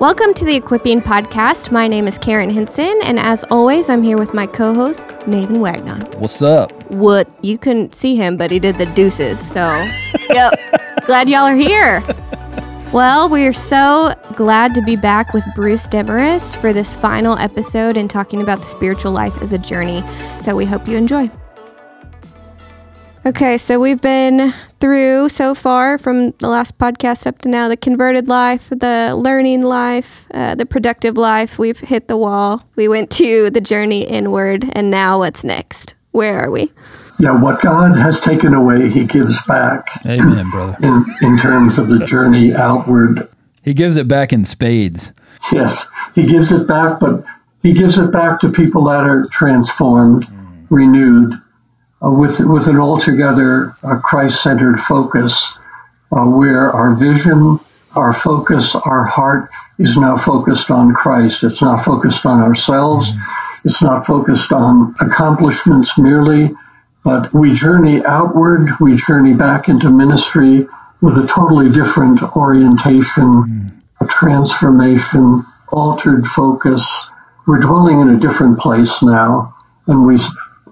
Welcome to the Equipping Podcast. My name is Karen Hinson, and as always, I'm here with my co host, Nathan Wagnon. What's up? What? You couldn't see him, but he did the deuces. So, yep. Glad y'all are here. Well, we are so glad to be back with Bruce Demarest for this final episode and talking about the spiritual life as a journey. So, we hope you enjoy. Okay, so we've been through so far from the last podcast up to now the converted life, the learning life, uh, the productive life. We've hit the wall. We went to the journey inward, and now what's next? Where are we? Yeah, what God has taken away, He gives back. Amen, brother. In, in terms of the journey outward. He gives it back in spades. Yes, He gives it back, but He gives it back to people that are transformed, mm. renewed, uh, with, with an altogether uh, Christ centered focus, uh, where our vision, our focus, our heart is now focused on Christ. It's not focused on ourselves, mm-hmm. it's not focused on accomplishments merely, but we journey outward, we journey back into ministry with a totally different orientation, mm-hmm. a transformation, altered focus. We're dwelling in a different place now, and we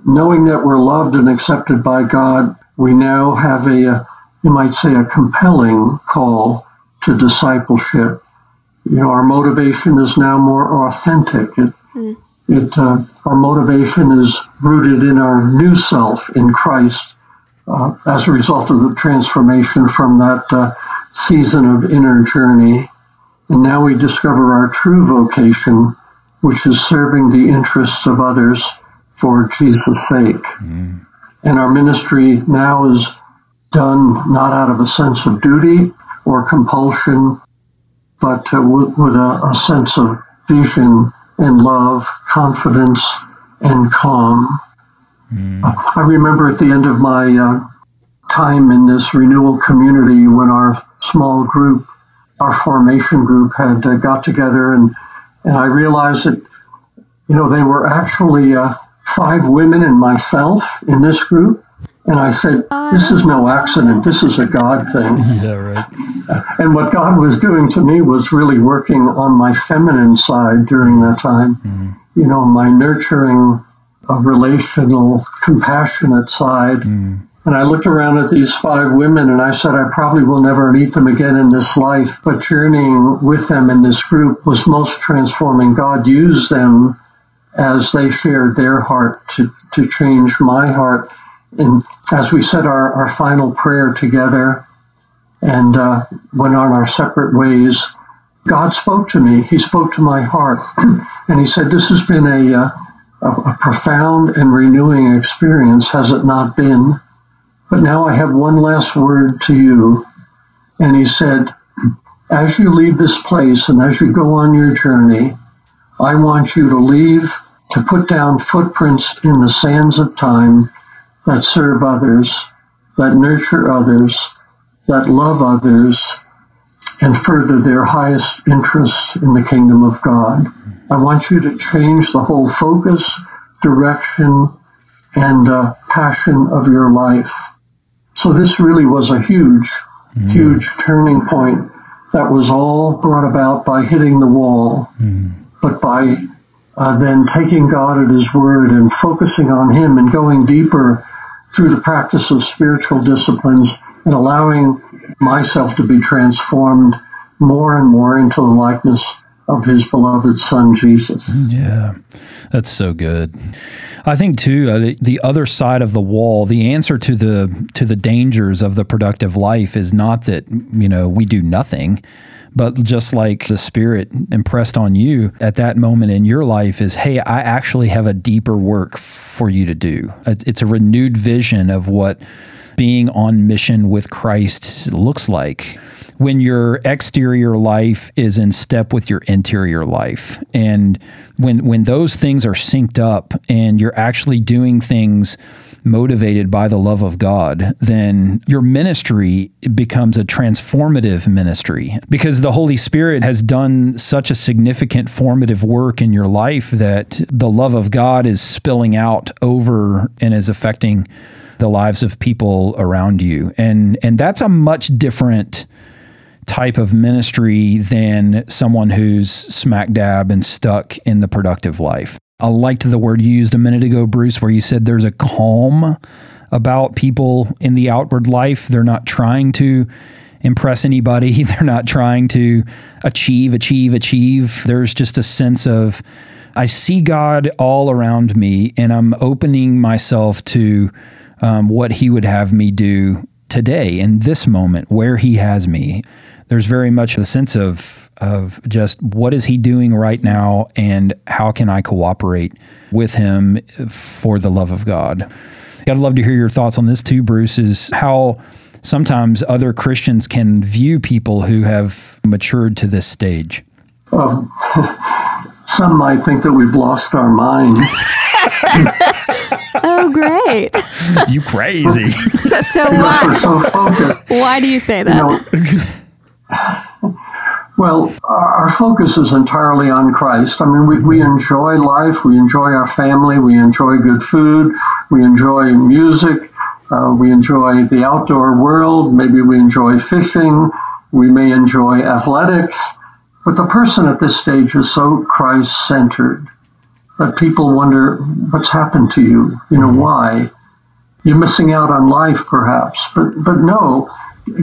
knowing that we're loved and accepted by God, we now have a, a, you might say, a compelling call to discipleship. You know, our motivation is now more authentic. It, mm. it, uh, our motivation is rooted in our new self in Christ uh, as a result of the transformation from that uh, season of inner journey. And now we discover our true vocation, which is serving the interests of others for Jesus' sake. Mm. And our ministry now is done not out of a sense of duty or compulsion, but uh, with, with a, a, sense of vision and love, confidence, and calm. Mm. I remember at the end of my uh, time in this renewal community when our small group, our formation group, had uh, got together, and, and I realized that, you know, they were actually uh, five women and myself in this group. And I said, This is no accident. This is a God thing. Yeah, right. And what God was doing to me was really working on my feminine side during that time. Mm-hmm. You know, my nurturing, relational, compassionate side. Mm. And I looked around at these five women and I said, I probably will never meet them again in this life. But journeying with them in this group was most transforming. God used them as they shared their heart to, to change my heart. And as we said our, our final prayer together and uh, went on our separate ways, God spoke to me. He spoke to my heart. and He said, This has been a, uh, a, a profound and renewing experience, has it not been? But now I have one last word to you. And He said, As you leave this place and as you go on your journey, I want you to leave to put down footprints in the sands of time that serve others, that nurture others, that love others, and further their highest interests in the kingdom of God. I want you to change the whole focus, direction, and uh, passion of your life. So this really was a huge, mm. huge turning point that was all brought about by hitting the wall, mm. but by uh, then taking God at His word and focusing on Him and going deeper through the practice of spiritual disciplines and allowing myself to be transformed more and more into the likeness of his beloved son Jesus. Yeah, that's so good. I think too uh, the other side of the wall, the answer to the to the dangers of the productive life is not that you know we do nothing but just like the Spirit impressed on you at that moment in your life is, hey, I actually have a deeper work for you to do. It's a renewed vision of what being on mission with Christ looks like when your exterior life is in step with your interior life and when when those things are synced up and you're actually doing things motivated by the love of God, then your ministry becomes a transformative ministry because the Holy Spirit has done such a significant formative work in your life that the love of God is spilling out over and is affecting the lives of people around you. And and that's a much different type of ministry than someone who's smack dab and stuck in the productive life. I liked the word you used a minute ago, Bruce, where you said there's a calm about people in the outward life. They're not trying to impress anybody, they're not trying to achieve, achieve, achieve. There's just a sense of, I see God all around me and I'm opening myself to um, what He would have me do today in this moment where He has me. There's very much a sense of of just what is He doing right now and how can I cooperate with Him for the love of God. I'd love to hear your thoughts on this too, Bruce. Is how sometimes other Christians can view people who have matured to this stage. Um, some might think that we've lost our minds. oh, great. you crazy. so why, so why do you say that? You know, well, our focus is entirely on Christ. I mean, we, we enjoy life, we enjoy our family, we enjoy good food, we enjoy music, uh, we enjoy the outdoor world, maybe we enjoy fishing, we may enjoy athletics. But the person at this stage is so Christ centered that people wonder what's happened to you. You know, why? You're missing out on life, perhaps. But, but no,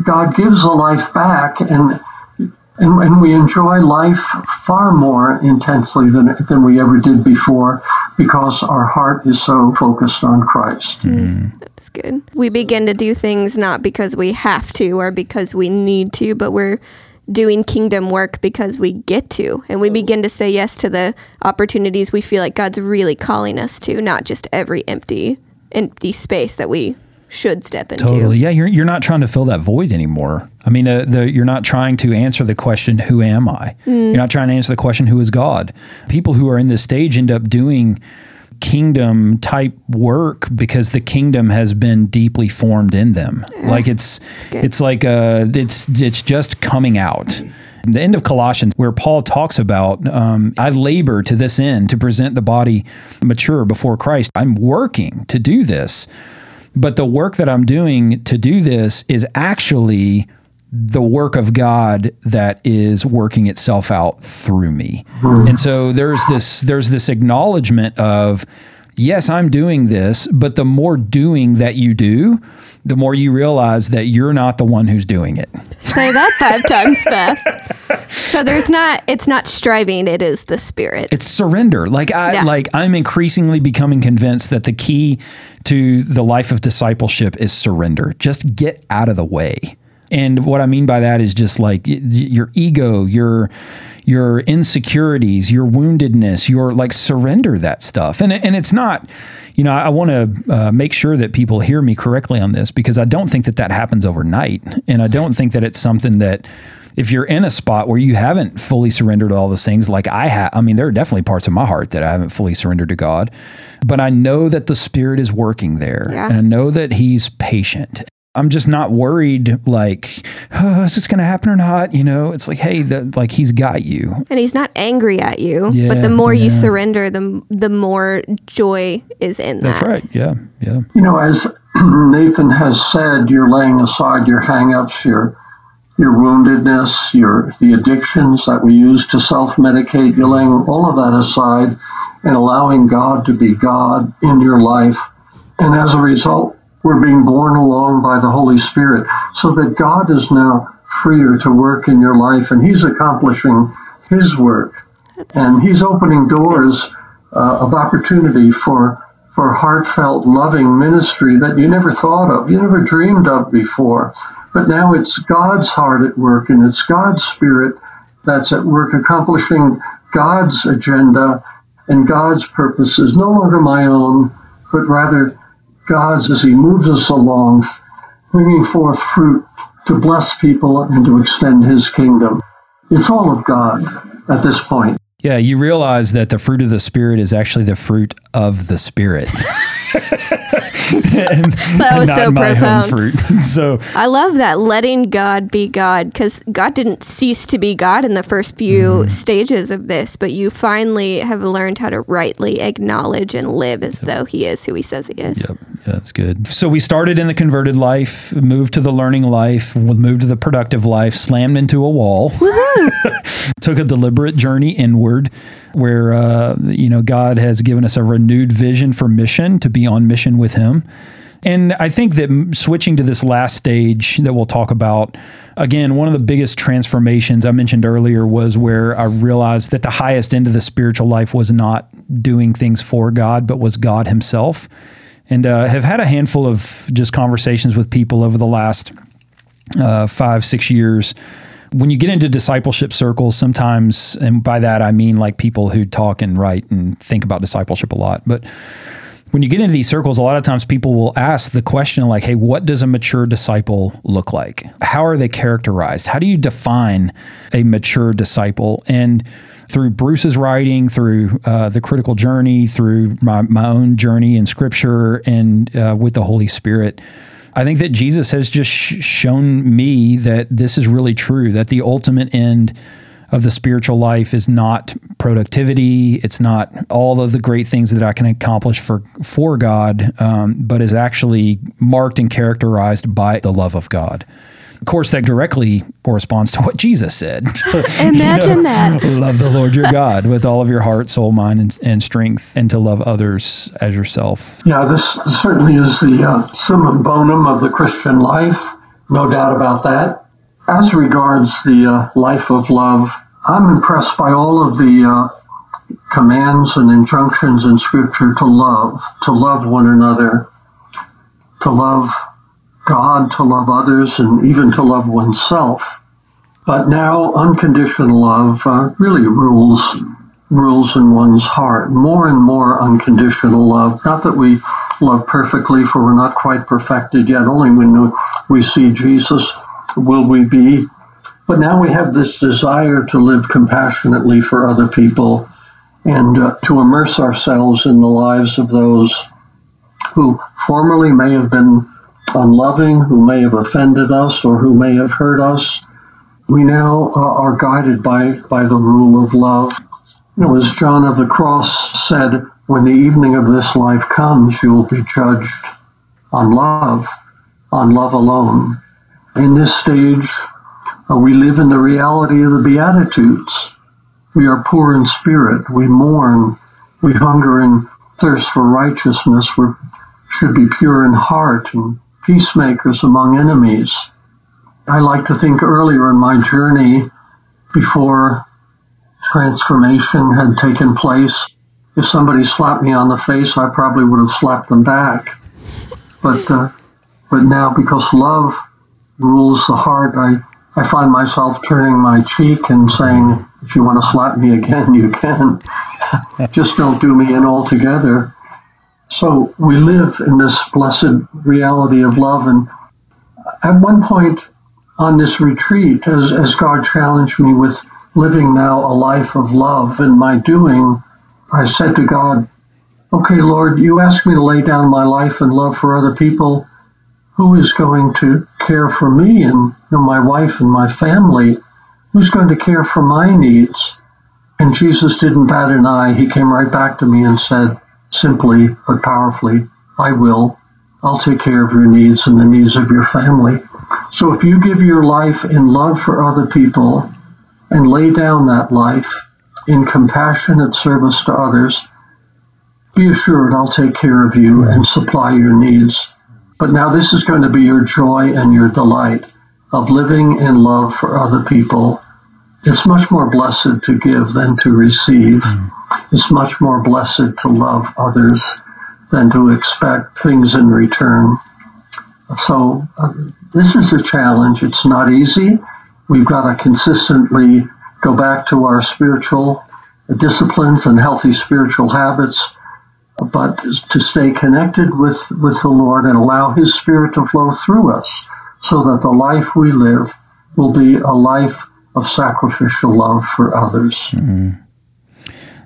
God gives a life back, and, and, and we enjoy life far more intensely than, than we ever did before because our heart is so focused on Christ. Mm. That's good. We begin to do things not because we have to or because we need to, but we're doing kingdom work because we get to and we begin to say yes to the opportunities we feel like God's really calling us to, not just every empty empty space that we should step into. Totally. Yeah, you're you're not trying to fill that void anymore. I mean, uh, the, you're not trying to answer the question, "Who am I?" Mm. You're not trying to answer the question, "Who is God?" People who are in this stage end up doing kingdom type work because the kingdom has been deeply formed in them. Yeah, like it's it's like uh it's it's just coming out. The end of Colossians, where Paul talks about, um, I labor to this end to present the body mature before Christ. I'm working to do this, but the work that I'm doing to do this is actually the work of God that is working itself out through me. Mm. And so there's this there's this acknowledgement of yes, I'm doing this, but the more doing that you do, the more you realize that you're not the one who's doing it. Say that five times fast. So there's not it's not striving, it is the spirit. It's surrender. Like I yeah. like I'm increasingly becoming convinced that the key to the life of discipleship is surrender. Just get out of the way. And what I mean by that is just like your ego, your your insecurities, your woundedness, your like surrender that stuff. And and it's not, you know, I want to uh, make sure that people hear me correctly on this because I don't think that that happens overnight, and I don't think that it's something that if you're in a spot where you haven't fully surrendered all those things, like I have, I mean, there are definitely parts of my heart that I haven't fully surrendered to God, but I know that the Spirit is working there, yeah. and I know that He's patient, I'm just not worried like, oh, is this going to happen or not? You know, it's like, hey, the, like he's got you, and he's not angry at you. Yeah, but the more yeah. you surrender, the the more joy is in That's that. That's right. Yeah, yeah. You know, as Nathan has said, you're laying aside your hangups, your your woundedness, your the addictions that we use to self-medicate. You're laying all of that aside and allowing God to be God in your life, and as a result we're being borne along by the Holy Spirit so that God is now freer to work in your life and He's accomplishing His work. And He's opening doors uh, of opportunity for, for heartfelt, loving ministry that you never thought of, you never dreamed of before. But now it's God's heart at work and it's God's Spirit that's at work accomplishing God's agenda and God's purposes, no longer my own, but rather God's as He moves us along, bringing forth fruit to bless people and to extend His kingdom. It's all of God at this point. Yeah, you realize that the fruit of the Spirit is actually the fruit of the Spirit. and, that was so profound. Fruit. so I love that letting God be God because God didn't cease to be God in the first few mm. stages of this, but you finally have learned how to rightly acknowledge and live as yep. though He is who He says He is. Yep. That's good. So we started in the converted life, moved to the learning life, moved to the productive life, slammed into a wall, took a deliberate journey inward, where uh, you know God has given us a renewed vision for mission to be on mission with Him. And I think that switching to this last stage that we'll talk about, again, one of the biggest transformations I mentioned earlier was where I realized that the highest end of the spiritual life was not doing things for God, but was God Himself. And uh, have had a handful of just conversations with people over the last uh, five, six years when you get into discipleship circles, sometimes, and by that I mean like people who talk and write and think about discipleship a lot, but when you get into these circles, a lot of times people will ask the question like, hey, what does a mature disciple look like? How are they characterized? How do you define a mature disciple? And through Bruce's writing, through uh, the critical journey, through my, my own journey in scripture and uh, with the Holy Spirit, I think that Jesus has just sh- shown me that this is really true, that the ultimate end of the spiritual life is not productivity. It's not all of the great things that I can accomplish for for God, um, but is actually marked and characterized by the love of God. Of course, that directly corresponds to what Jesus said. Imagine you know, that. Love the Lord your God with all of your heart, soul, mind, and, and strength, and to love others as yourself. Yeah, this certainly is the uh, summum bonum of the Christian life. No doubt about that. As regards the uh, life of love, I'm impressed by all of the uh, commands and injunctions in Scripture to love, to love one another, to love God, to love others, and even to love oneself. But now, unconditional love uh, really rules rules in one's heart. More and more unconditional love. Not that we love perfectly, for we're not quite perfected yet. Only when we see Jesus will we be but now we have this desire to live compassionately for other people and uh, to immerse ourselves in the lives of those who formerly may have been unloving, who may have offended us, or who may have hurt us. We now uh, are guided by, by the rule of love. You know, as John of the Cross said, when the evening of this life comes, you will be judged on love, on love alone. In this stage, uh, we live in the reality of the Beatitudes. We are poor in spirit. We mourn. We hunger and thirst for righteousness. We should be pure in heart and peacemakers among enemies. I like to think earlier in my journey, before transformation had taken place, if somebody slapped me on the face, I probably would have slapped them back. But uh, but now, because love rules the heart, I I find myself turning my cheek and saying, if you want to slap me again, you can. Just don't do me in altogether. So we live in this blessed reality of love. And at one point on this retreat, as, as God challenged me with living now a life of love in my doing, I said to God, Okay, Lord, you asked me to lay down my life and love for other people who is going to care for me and you know, my wife and my family? Who's going to care for my needs? And Jesus didn't bat an eye. He came right back to me and said, simply but powerfully, I will. I'll take care of your needs and the needs of your family. So if you give your life in love for other people and lay down that life in compassionate service to others, be assured I'll take care of you and supply your needs. But now this is going to be your joy and your delight of living in love for other people. It's much more blessed to give than to receive. Mm. It's much more blessed to love others than to expect things in return. So, uh, this is a challenge. It's not easy. We've got to consistently go back to our spiritual disciplines and healthy spiritual habits but to stay connected with, with the Lord and allow His Spirit to flow through us so that the life we live will be a life of sacrificial love for others. Mm-hmm.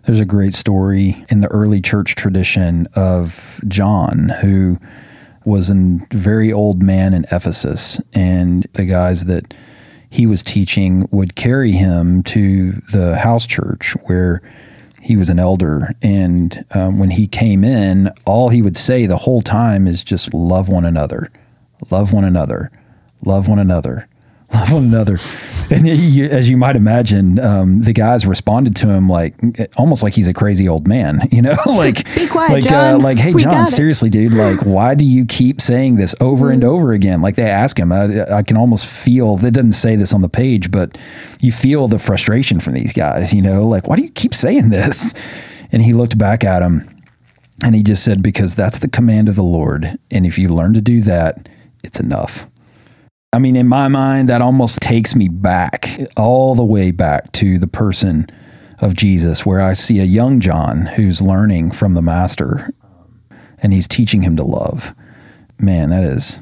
There's a great story in the early church tradition of John, who was a very old man in Ephesus, and the guys that he was teaching would carry him to the house church where he was an elder, and um, when he came in, all he would say the whole time is just love one another, love one another, love one another, love one another. And as you might imagine, um, the guys responded to him like almost like he's a crazy old man, you know, like Be quiet, like John. Uh, like hey We John, seriously, dude, like why do you keep saying this over and over again? Like they ask him, I, I can almost feel. They doesn't say this on the page, but you feel the frustration from these guys. You know, like why do you keep saying this? And he looked back at him, and he just said, "Because that's the command of the Lord, and if you learn to do that, it's enough." I mean, in my mind, that almost takes me back, all the way back to the person of Jesus, where I see a young John who's learning from the Master and he's teaching him to love. Man, that is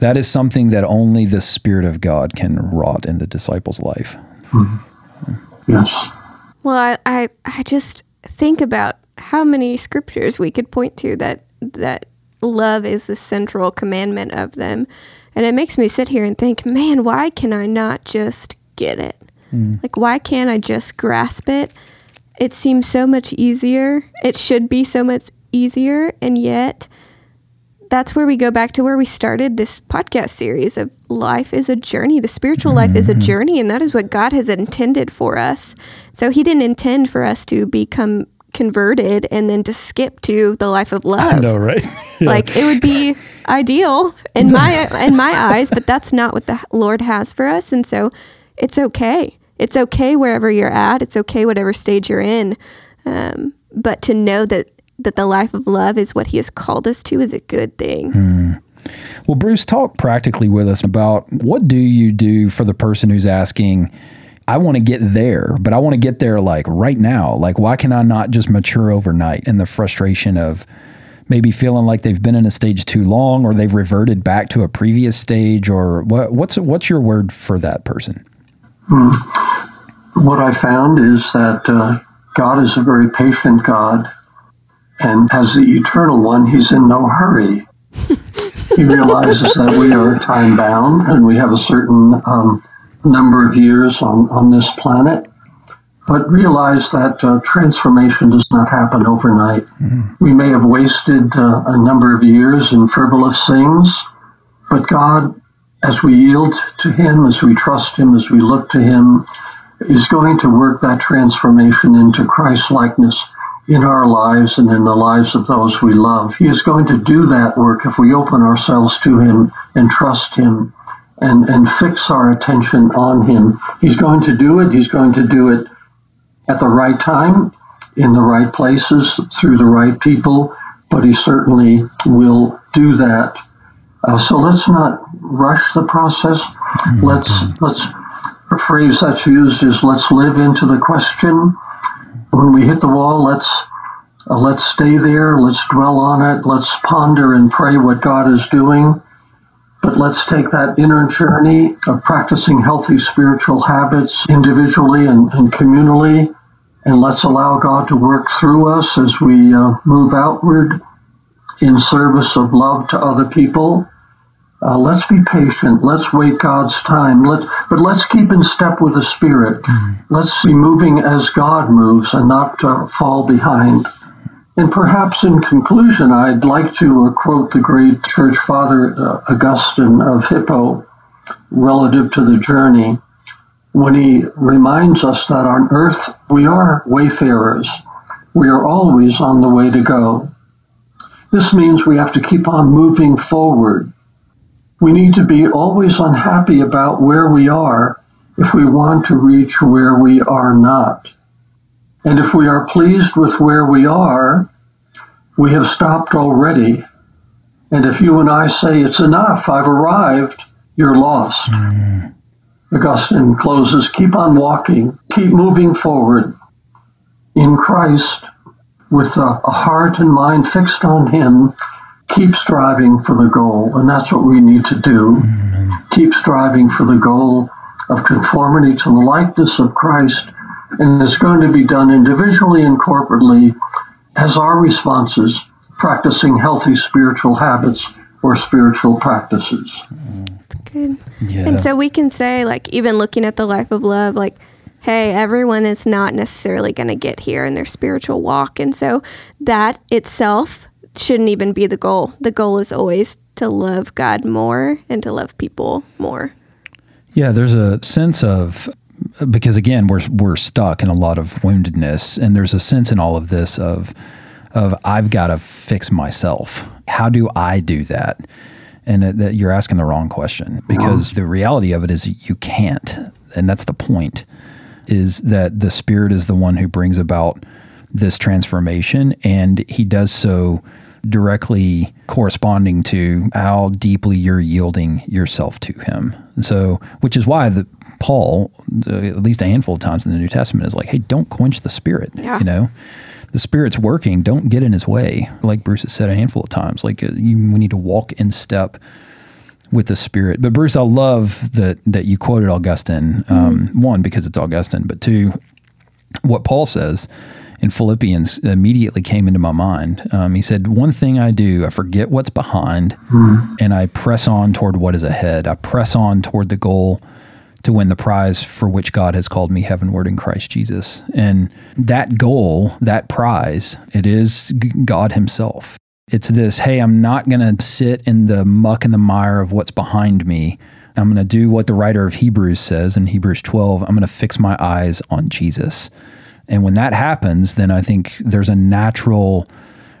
that is something that only the Spirit of God can wrought in the disciple's life. Hmm. Yes. Well, I, I, I just think about how many scriptures we could point to that that love is the central commandment of them, and it makes me sit here and think, man, why can I not just get it? Hmm. Like, why can't I just grasp it? It seems so much easier. It should be so much easier, and yet that's where we go back to where we started this podcast series of life is a journey. The spiritual life is a mm-hmm. journey, and that is what God has intended for us. So He didn't intend for us to become converted and then to skip to the life of love. I know, right? Like it would be ideal in my in my eyes, but that's not what the Lord has for us, and so it's okay. It's okay wherever you're at. It's okay whatever stage you're in, um, but to know that that the life of love is what He has called us to is a good thing. Well, Bruce, talk practically with us about what do you do for the person who's asking, I want to get there, but I want to get there like right now. Like, why can I not just mature overnight? in the frustration of maybe feeling like they've been in a stage too long, or they've reverted back to a previous stage, or what? What's what's your word for that person? What I found is that uh, God is a very patient God, and as the eternal one, He's in no hurry. he realizes that we are time bound and we have a certain um, number of years on, on this planet, but realize that uh, transformation does not happen overnight. We may have wasted uh, a number of years in frivolous things, but God, as we yield to Him, as we trust Him, as we look to Him, is going to work that transformation into Christ likeness in our lives and in the lives of those we love. He is going to do that work if we open ourselves to Him and trust Him and, and fix our attention on Him. He's going to do it. He's going to do it at the right time, in the right places, through the right people, but He certainly will do that. Uh, so let's not rush the process. Let's let's a phrase that's used is let's live into the question. When we hit the wall, let's uh, let's stay there. Let's dwell on it. Let's ponder and pray what God is doing. But let's take that inner journey of practicing healthy spiritual habits individually and, and communally, and let's allow God to work through us as we uh, move outward in service of love to other people. Uh, let's be patient. Let's wait God's time. Let, but let's keep in step with the Spirit. Let's be moving as God moves and not uh, fall behind. And perhaps in conclusion, I'd like to uh, quote the great church father uh, Augustine of Hippo relative to the journey when he reminds us that on earth we are wayfarers. We are always on the way to go. This means we have to keep on moving forward. We need to be always unhappy about where we are if we want to reach where we are not. And if we are pleased with where we are, we have stopped already. And if you and I say, it's enough, I've arrived, you're lost. Mm. Augustine closes, keep on walking, keep moving forward in Christ with a, a heart and mind fixed on Him. Keep striving for the goal, and that's what we need to do. Mm-hmm. Keep striving for the goal of conformity to the likeness of Christ, and it's going to be done individually and corporately as our responses, practicing healthy spiritual habits or spiritual practices. Good. Yeah. And so we can say, like, even looking at the life of love, like, hey, everyone is not necessarily going to get here in their spiritual walk. And so that itself shouldn't even be the goal. The goal is always to love God more and to love people more. Yeah, there's a sense of because again, we're we're stuck in a lot of woundedness and there's a sense in all of this of of I've got to fix myself. How do I do that? And that you're asking the wrong question because the reality of it is you can't. And that's the point is that the spirit is the one who brings about this transformation and he does so directly corresponding to how deeply you're yielding yourself to him. So, which is why the Paul, at least a handful of times in the New Testament, is like, "Hey, don't quench the spirit." Yeah. You know, the spirit's working. Don't get in his way. Like Bruce has said a handful of times, like uh, you, we need to walk in step with the spirit. But Bruce, I love that that you quoted Augustine. Um, One because it's Augustine, but two, what Paul says in Philippians immediately came into my mind. Um, he said, One thing I do, I forget what's behind and I press on toward what is ahead. I press on toward the goal to win the prize for which God has called me heavenward in Christ Jesus. And that goal, that prize, it is God Himself. It's this hey, I'm not going to sit in the muck and the mire of what's behind me. I'm going to do what the writer of Hebrews says in Hebrews 12. I'm going to fix my eyes on Jesus. And when that happens, then I think there's a natural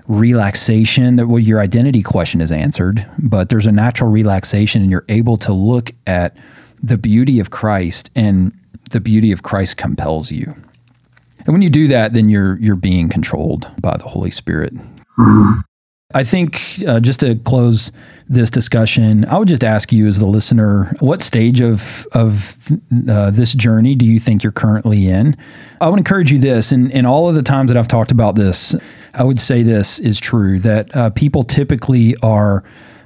relaxation that well, your identity question is answered, but there's a natural relaxation and you're able to look at the beauty of Christ and the beauty of Christ compels you. And when you do that, then you're you're being controlled by the Holy Spirit. I think uh, just to close this discussion, I would just ask you, as the listener, what stage of of uh, this journey do you think you're currently in? I would encourage you this, and in all of the times that I've talked about this, I would say this is true that uh, people typically are.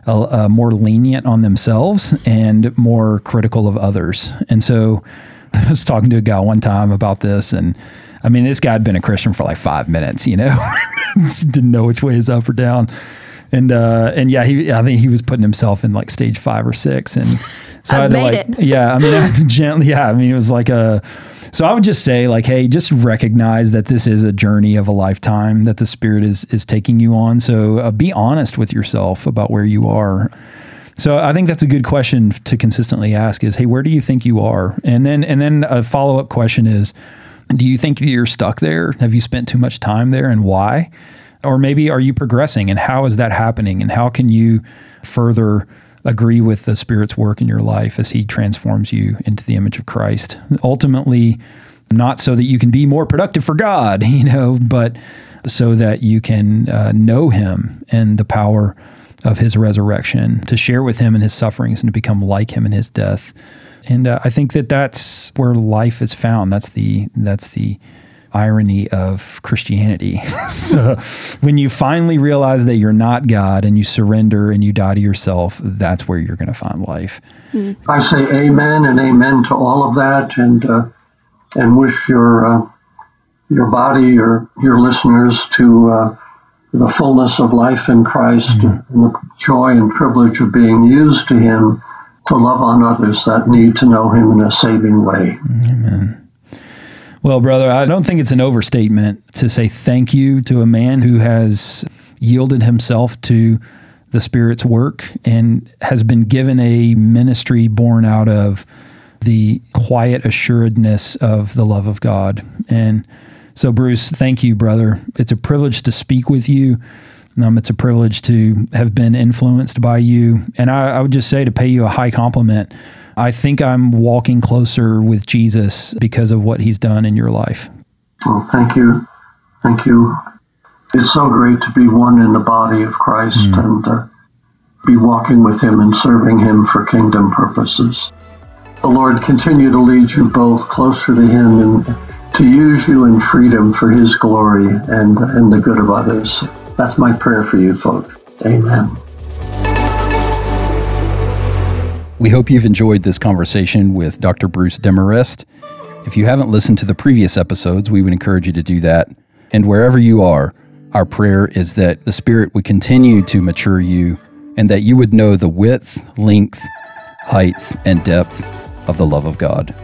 Uh, uh, more lenient on themselves and more critical of others. And so I was talking to a guy one time about this, and I mean, this guy had been a Christian for like five minutes, you know, Just didn't know which way is up or down. And uh, and yeah, he I think he was putting himself in like stage five or six, and so I I've had to like it. yeah, I mean, I had to gently yeah, I mean, it was like a. So I would just say like, hey, just recognize that this is a journey of a lifetime that the Spirit is is taking you on. So uh, be honest with yourself about where you are. So I think that's a good question to consistently ask is, hey, where do you think you are? And then and then a follow up question is, do you think you're stuck there? Have you spent too much time there and why? Or maybe are you progressing and how is that happening? And how can you further agree with the Spirit's work in your life as He transforms you into the image of Christ? Ultimately, not so that you can be more productive for God, you know, but so that you can uh, know Him and the power of His resurrection, to share with Him in His sufferings and to become like Him in His death. And uh, I think that that's where life is found. That's the that's the irony of Christianity. so when you finally realize that you're not God and you surrender and you die to yourself, that's where you're going to find life. I say amen and amen to all of that, and uh, and wish your uh, your body, your your listeners, to uh, the fullness of life in Christ, and the joy and privilege of being used to Him to love on others that need to know Him in a saving way. Well, brother, I don't think it's an overstatement to say thank you to a man who has yielded himself to the Spirit's work and has been given a ministry born out of the quiet assuredness of the love of God. And so, Bruce, thank you, brother. It's a privilege to speak with you. Um, it's a privilege to have been influenced by you. And I, I would just say to pay you a high compliment. I think I'm walking closer with Jesus because of what he's done in your life. Well, thank you, thank you. It's so great to be one in the body of Christ and uh, be walking with Him and serving Him for kingdom purposes. The Lord continue to lead you both closer to Him and to use you in freedom for His glory and, and the good of others. That's my prayer for you folks. Amen. We hope you've enjoyed this conversation with Dr. Bruce Demarest. If you haven't listened to the previous episodes, we would encourage you to do that. And wherever you are, our prayer is that the Spirit would continue to mature you and that you would know the width, length, height, and depth of the love of God.